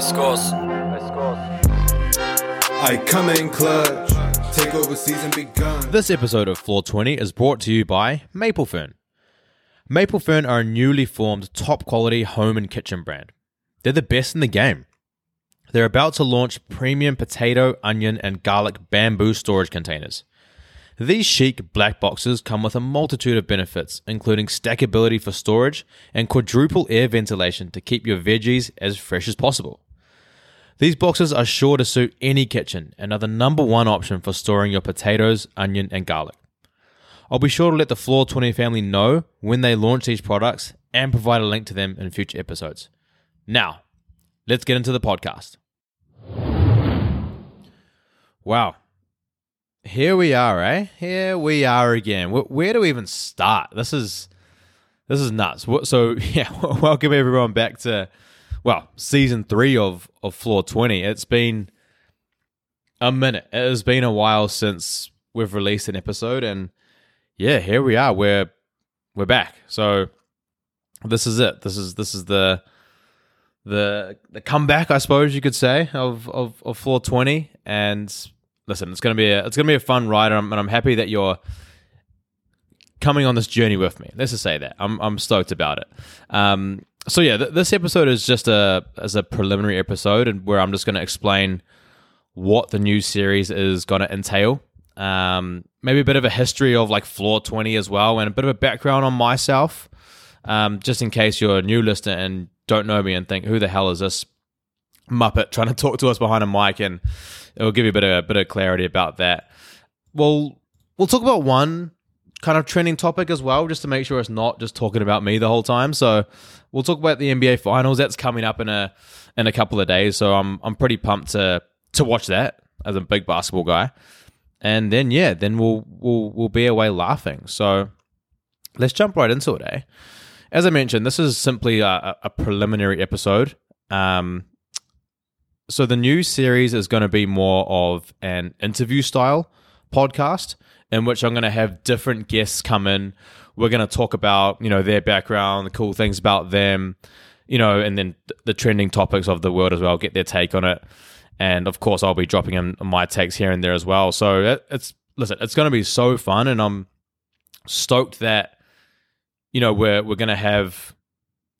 I scores. I scores. I come in clutch. Take over season begun. This episode of Floor 20 is brought to you by MapleFern. MapleFern are a newly formed top quality home and kitchen brand. They're the best in the game. They're about to launch premium potato, onion, and garlic bamboo storage containers. These chic black boxes come with a multitude of benefits, including stackability for storage and quadruple air ventilation to keep your veggies as fresh as possible. These boxes are sure to suit any kitchen and are the number one option for storing your potatoes, onion, and garlic. I'll be sure to let the Floor 20 family know when they launch these products and provide a link to them in future episodes. Now, let's get into the podcast. Wow, here we are, eh? Here we are again. Where, do we even start? This is this is nuts. So yeah, welcome everyone back to well season three of of Floor Twenty. It's been a minute. It has been a while since we've released an episode, and yeah, here we are. We're we're back. So this is it. This is this is the the the comeback, I suppose you could say, of of, of Floor Twenty, and listen, it's gonna be a, it's gonna be a fun ride, and I'm, and I'm happy that you're coming on this journey with me. Let's just say that I'm I'm stoked about it. Um, so yeah, th- this episode is just a as a preliminary episode, and where I'm just going to explain what the new series is going to entail. Um, maybe a bit of a history of like Floor 20 as well, and a bit of a background on myself, um, just in case you're a new listener and don't know me and think, who the hell is this muppet trying to talk to us behind a mic? And it will give you a bit of a bit of clarity about that. Well, we'll talk about one kind of trending topic as well, just to make sure it's not just talking about me the whole time. So we'll talk about the NBA Finals. That's coming up in a in a couple of days. So I'm I'm pretty pumped to to watch that as a big basketball guy. And then yeah, then we'll we'll we'll be away laughing. So let's jump right into it, eh? As I mentioned, this is simply a, a preliminary episode. Um, so the new series is going to be more of an interview style podcast in which I'm going to have different guests come in. We're going to talk about, you know, their background, the cool things about them, you know, and then the trending topics of the world as well, get their take on it. And of course, I'll be dropping in my takes here and there as well. So it's, listen, it's going to be so fun. And I'm stoked that, you know, we're, we're going to have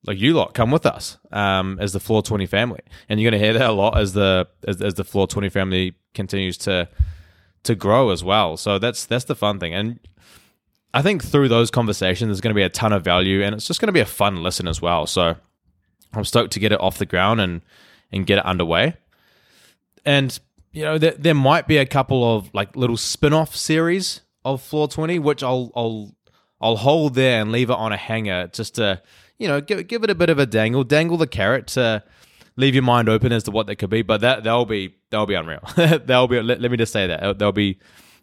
like you lot come with us um, as the floor 20 family and you're going to hear that a lot as the as, as the floor 20 family continues to to grow as well. So that's that's the fun thing. And i think through those conversations there's going to be a ton of value and it's just going to be a fun listen as well. So i'm stoked to get it off the ground and and get it underway. And you know there, there might be a couple of like little spin-off series of floor 20 which i'll i'll i'll hold there and leave it on a hanger just to you know, give give it a bit of a dangle, dangle the carrot to leave your mind open as to what that could be. But that that'll be that'll be unreal. that'll be let, let me just say that that'll be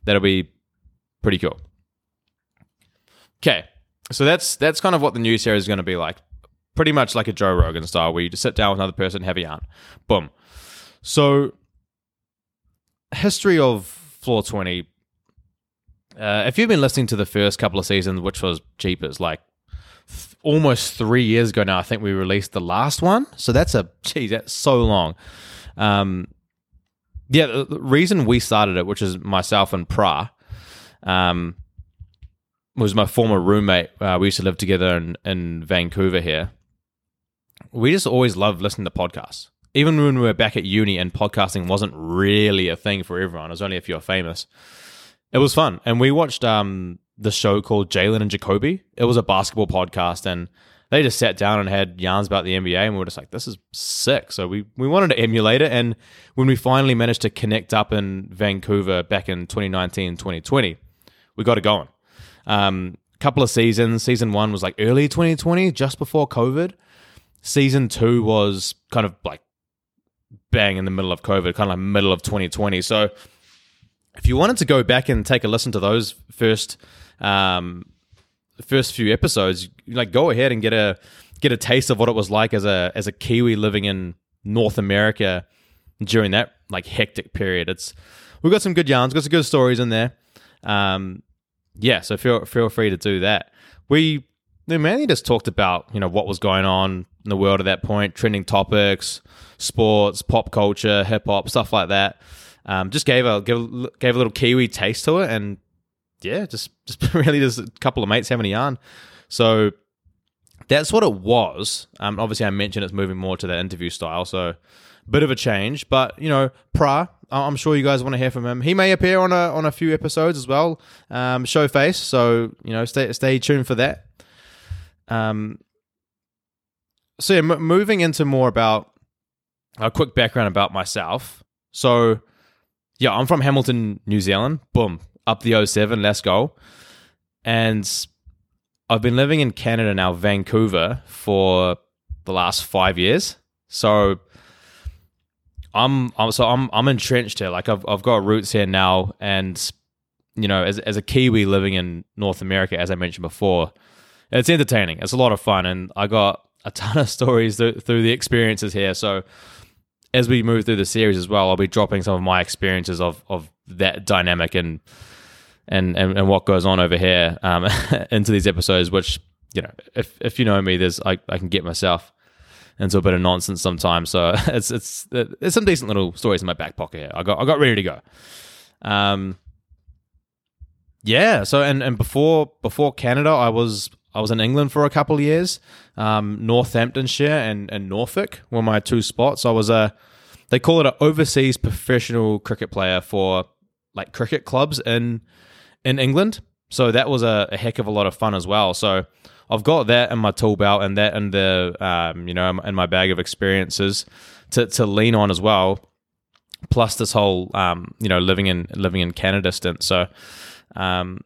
that'll be pretty cool. Okay, so that's that's kind of what the new series is going to be like. Pretty much like a Joe Rogan style, where you just sit down with another person, have a yarn, boom. So, history of Floor Twenty. Uh, if you've been listening to the first couple of seasons, which was cheapers, like almost three years ago now. I think we released the last one. So that's a geez, that's so long. Um, yeah, the, reason we started it, which is myself and Pra, um, was my former roommate. Uh, we used to live together in, in Vancouver here. We just always loved listening to podcasts. Even when we were back at uni and podcasting wasn't really a thing for everyone, it was only if you were famous. It was fun. And we watched um, the show called Jalen and Jacoby. It was a basketball podcast, and they just sat down and had yarns about the NBA, and we were just like, "This is sick." So we we wanted to emulate it, and when we finally managed to connect up in Vancouver back in 2019, 2020, we got it going. Um, couple of seasons. Season one was like early 2020, just before COVID. Season two was kind of like bang in the middle of COVID, kind of like middle of 2020. So if you wanted to go back and take a listen to those first um, first few episodes, like go ahead and get a get a taste of what it was like as a as a Kiwi living in North America during that like hectic period. It's we've got some good yarns, got some good stories in there. Um, yeah, so feel feel free to do that. We we mainly just talked about you know what was going on in the world at that point, trending topics, sports, pop culture, hip hop, stuff like that. Um, just gave a gave, gave a little Kiwi taste to it, and yeah, just just really just a couple of mates having a yarn. So that's what it was. Um, obviously, I mentioned it's moving more to the interview style, so bit of a change. But you know, Pra, I'm sure you guys want to hear from him. He may appear on a on a few episodes as well. Um, show face, so you know, stay stay tuned for that. Um, so yeah, m- moving into more about a quick background about myself. So yeah, I'm from Hamilton, New Zealand. Boom, up the 07, let's go. And I've been living in Canada now, Vancouver, for the last five years. So I'm, I'm so I'm I'm entrenched here. Like I've I've got roots here now, and you know, as as a Kiwi living in North America, as I mentioned before, it's entertaining. It's a lot of fun, and I got a ton of stories th- through the experiences here. So as we move through the series as well, I'll be dropping some of my experiences of of that dynamic and and and, and what goes on over here um, into these episodes. Which you know, if if you know me, there's I I can get myself into a bit of nonsense sometimes. So it's it's there's some decent little stories in my back pocket here. I got I got ready to go. Um, yeah. So and and before before Canada, I was I was in England for a couple of years. Um, Northamptonshire and and Norfolk were my two spots. I was a they call it an overseas professional cricket player for like cricket clubs in in England. So that was a, a heck of a lot of fun as well. So I've got that in my tool belt and that in the um, you know in my bag of experiences to to lean on as well. Plus this whole um, you know living in living in Canada stint. So um,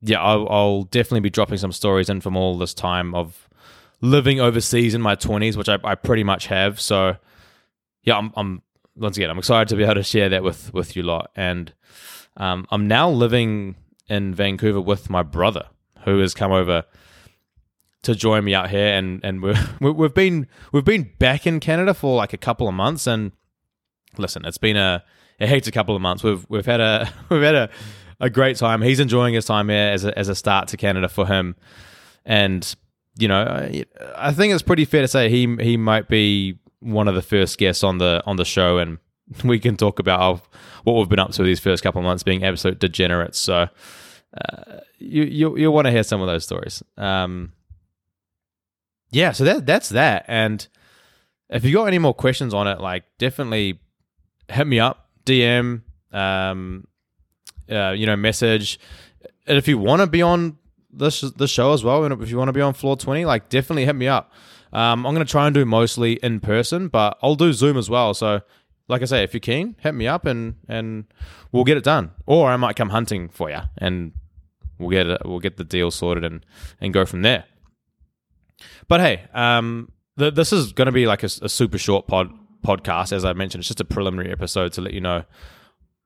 yeah, I'll, I'll definitely be dropping some stories in from all this time of living overseas in my twenties, which I, I pretty much have. So yeah, I'm, I'm once again I'm excited to be able to share that with with you lot. And um, I'm now living in Vancouver with my brother, who has come over to join me out here, and and we- we've been we've been back in Canada for like a couple of months, and listen, it's been a, a hectic couple of months. We've we've had a we've had a, a great time. He's enjoying his time here as a, as a start to Canada for him, and you know, I, I think it's pretty fair to say he he might be one of the first guests on the on the show, and we can talk about what we've been up to these first couple of months, being absolute degenerates. So. Uh, you you you'll want to hear some of those stories. Um, yeah, so that that's that. And if you got any more questions on it, like definitely hit me up, DM, um, uh, you know, message. And if you want to be on this the show as well, and if you want to be on floor twenty, like definitely hit me up. Um, I'm gonna try and do mostly in person, but I'll do Zoom as well. So, like I say, if you're keen, hit me up and and we'll get it done. Or I might come hunting for you, and we'll get it, we'll get the deal sorted and and go from there. But hey, um, th- this is going to be like a, a super short pod podcast, as I mentioned. It's just a preliminary episode to let you know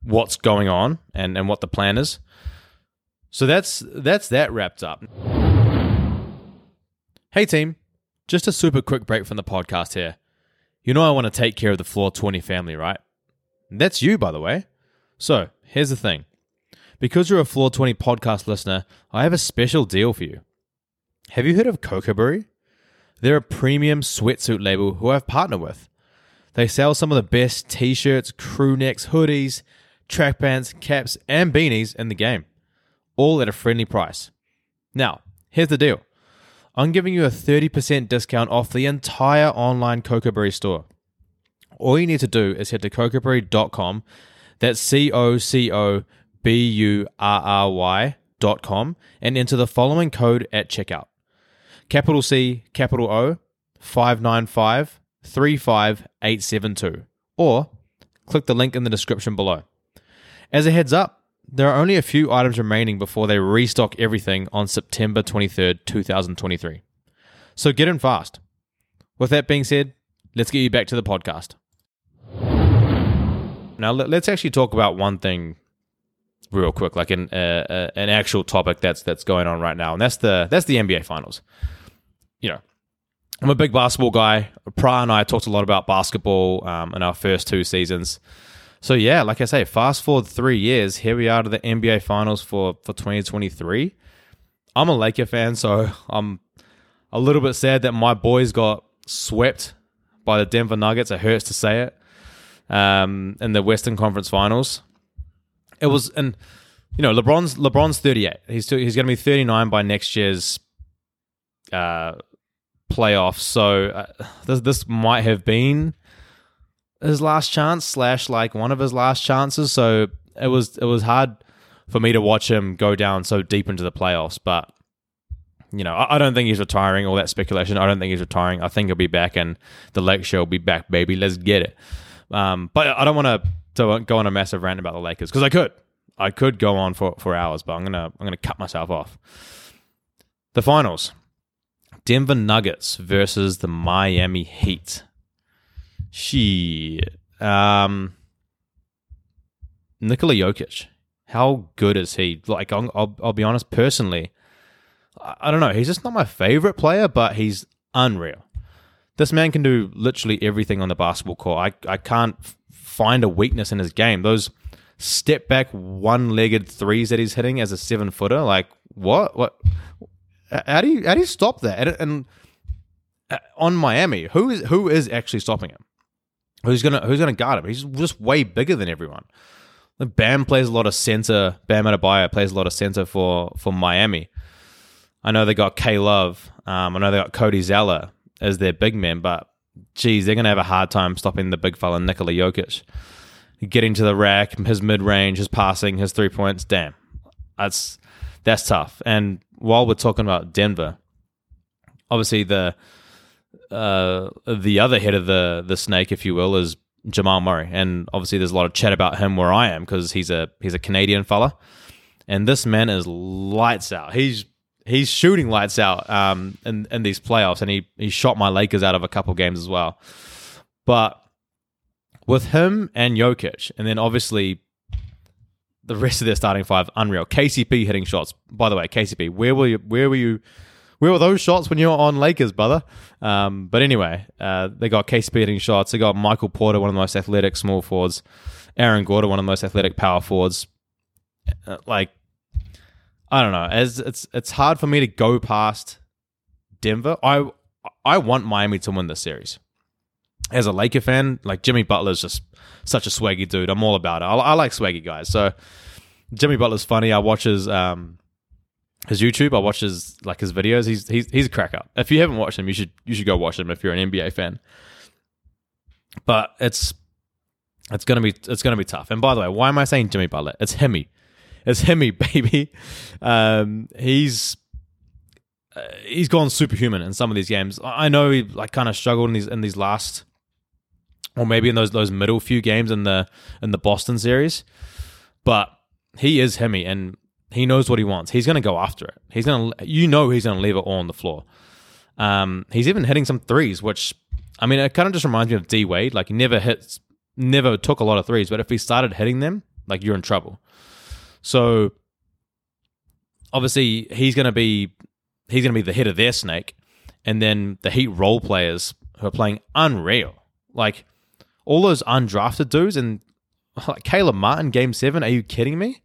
what's going on and and what the plan is. So that's that's that wrapped up. Hey team, just a super quick break from the podcast here. You know I want to take care of the Floor 20 family, right? That's you, by the way. So, here's the thing. Because you're a Floor 20 podcast listener, I have a special deal for you. Have you heard of Cocoburry? They're a premium sweatsuit label who I've partnered with. They sell some of the best t shirts, crew necks, hoodies, track pants, caps, and beanies in the game, all at a friendly price. Now, here's the deal I'm giving you a 30% discount off the entire online Cocoburry store. All you need to do is head to cocoburry.com. That's C O C O B U R R Y dot com and enter the following code at checkout capital C, capital O, 595 35872. Or click the link in the description below. As a heads up, there are only a few items remaining before they restock everything on September 23rd, 2023. So get in fast. With that being said, let's get you back to the podcast. Now, let- let's actually talk about one thing real quick, like an uh, uh, an actual topic that's that's going on right now, and that's the that's the NBA Finals. You know, I'm a big basketball guy. Pra and I talked a lot about basketball um, in our first two seasons. So yeah, like I say, fast forward three years, here we are to the NBA Finals for for 2023. I'm a Laker fan, so I'm a little bit sad that my boys got swept by the Denver Nuggets. It hurts to say it. Um, in the Western Conference Finals, it was and you know LeBron's LeBron's 38. He's he's going to be 39 by next year's uh, playoffs. So uh, this this might have been his last chance slash like one of his last chances. So it was it was hard for me to watch him go down so deep into the playoffs, but you know, I, I don't think he's retiring. All that speculation. I don't think he's retiring. I think he'll be back, and the Lakers will be back, baby. Let's get it. Um, but I don't want to to go on a massive rant about the Lakers because I could, I could go on for, for hours, but I'm gonna I'm gonna cut myself off. The finals: Denver Nuggets versus the Miami Heat. She, um, Nikola Jokic. How good is he? Like, I'll, I'll, be honest, personally, I, don't know. He's just not my favorite player, but he's unreal. This man can do literally everything on the basketball court. I, I can't find a weakness in his game. Those step back one legged threes that he's hitting as a seven footer, like what? What? How do you how do you stop that? And, and uh, on Miami, who is who is actually stopping him? Who's gonna who's gonna guard him? He's just way bigger than everyone. Bam plays a lot of center. Bam Adebayo plays a lot of center for for Miami. I know they got K Love. Um, I know they got Cody Zeller as their big man, but geez, they're gonna have a hard time stopping the big fella Nikola Jokic. Getting to the rack, his mid range, his passing, his three points. Damn, that's that's tough. And while we're talking about Denver, obviously the uh, the other head of the the snake, if you will, is Jamal Murray, and obviously there's a lot of chat about him where I am because he's a he's a Canadian fella, and this man is lights out. He's he's shooting lights out um, in in these playoffs, and he he shot my Lakers out of a couple games as well. But with him and Jokic, and then obviously the rest of their starting five, unreal. KCP hitting shots. By the way, KCP, where were you? Where were you? Where were those shots when you were on Lakers, brother? Um, but anyway, uh, they got Case hitting shots. They got Michael Porter, one of the most athletic small forwards. Aaron Gordon, one of the most athletic power forwards. Uh, like, I don't know. As it's it's hard for me to go past Denver. I I want Miami to win this series. As a Laker fan, like Jimmy Butler's just such a swaggy dude. I'm all about it. I, I like swaggy guys. So Jimmy Butler's funny. I watch his um his YouTube. I watch his like his videos. He's he's he's a cracker. If you haven't watched him, you should you should go watch him if you're an NBA fan. But it's it's gonna be it's gonna be tough. And by the way, why am I saying Jimmy Butler? It's Himmy. It's Himmy, baby. Um, he's uh, he's gone superhuman in some of these games. I know he like kind of struggled in these in these last, or maybe in those those middle few games in the in the Boston series, but he is Himmy, and he knows what he wants. He's going to go after it. He's going to, you know, he's going to leave it all on the floor. Um, he's even hitting some threes, which, I mean, it kind of just reminds me of D Wade. Like, he never hits, never took a lot of threes, but if he started hitting them, like, you're in trouble. So, obviously, he's going to be, he's going to be the head of their snake. And then the Heat role players who are playing unreal. Like, all those undrafted dudes and like Caleb Martin, game seven, are you kidding me?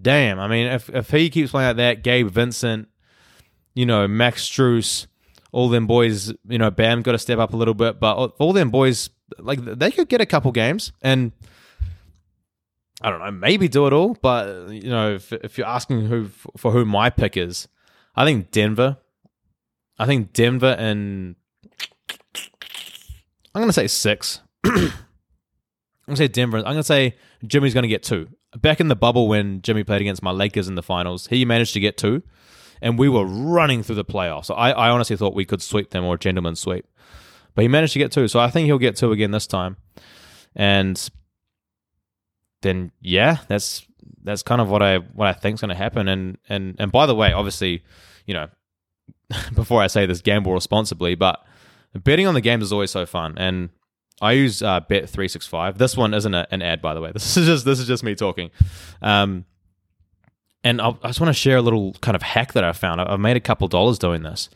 Damn. I mean, if if he keeps playing like that, Gabe Vincent, you know, Max Strus, all them boys, you know, Bam got to step up a little bit, but all them boys, like they could get a couple games and. I don't know, maybe do it all, but you know, if, if you're asking who for who my pick is, I think Denver. I think Denver and I'm to say six. I'm to say Denver. I'm to say Jimmy's to get two back in the bubble when Jimmy played against my Lakers in the finals, he managed to get two, and we were running through the playoffs. I, I honestly thought we could sweep them or a gentleman sweep, but he managed to get two. So I think he'll get two again this time, and then yeah, that's that's kind of what I what I think is going to happen. And and and by the way, obviously, you know, before I say this, gamble responsibly, but betting on the games is always so fun and I use uh, Bet three six five. This one isn't a, an ad, by the way. This is just this is just me talking. Um, and I'll, i just want to share a little kind of hack that I found. I've made a couple dollars doing this.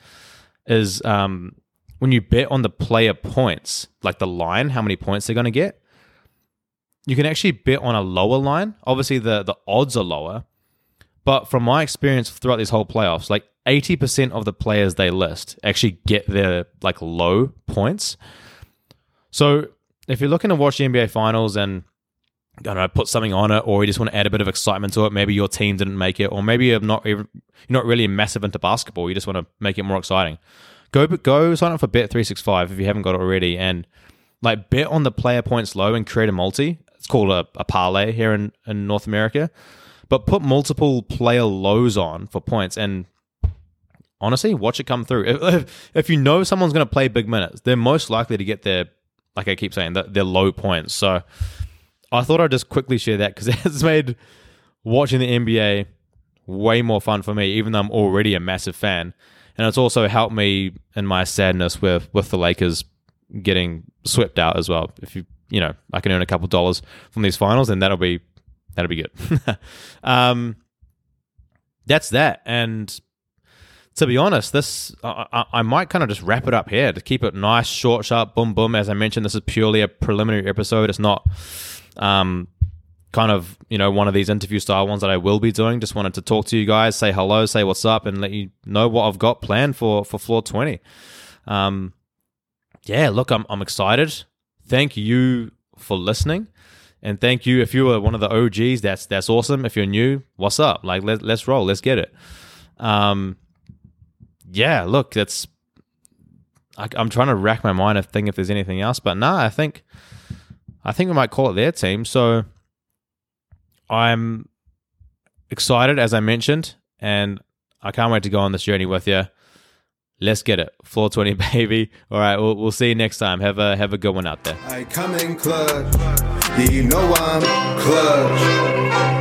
Is um, when you bet on the player points, like the line, how many points they're going to get, you can actually bet on a lower line. Obviously, the the odds are lower, but from my experience throughout these whole playoffs, like eighty percent of the players they list actually get their like low points. So if you're looking to watch the NBA finals and I don't know, put something on it, or you just want to add a bit of excitement to it. Maybe your team didn't make it, or maybe you're not even, you're not really massive into basketball. You just want to make it more exciting. Go go sign up for Bet three six five if you haven't got it already, and like bet on the player points low and create a multi. It's called a, a parlay here in, in North America, but put multiple player lows on for points and honestly, watch it come through. If, if you know someone's going to play big minutes, they're most likely to get their, like I keep saying, their low points. So I thought I'd just quickly share that because it's made watching the NBA way more fun for me, even though I'm already a massive fan. And it's also helped me in my sadness with with the Lakers getting swept out as well. If you you know I can earn a couple dollars from these finals, then that'll be that'll be good. um, that's that. And to be honest, this I, I, might kind of just wrap it up here to keep it nice, short, sharp, boom, boom. As I mentioned, this is purely a preliminary episode. It's not um, kind of you know one of these interview style ones that I will be doing. Just wanted to talk to you guys, say hello, say what's up, and let you know what I've got planned for for floor twenty. Um, yeah, look, I'm I'm excited. Thank you for listening, and thank you if you were one of the OGs. That's that's awesome. If you're new, what's up? Like let let's roll, let's get it. Um, yeah, look, that's. I, I'm trying to rack my mind and think if there's anything else, but nah, I think I think we might call it their team. So I'm excited, as I mentioned, and I can't wait to go on this journey with you. Let's get it, floor twenty, baby. All right, we'll, we'll see you next time. Have a have a good one out there. I come in clutch. You know I'm clutch?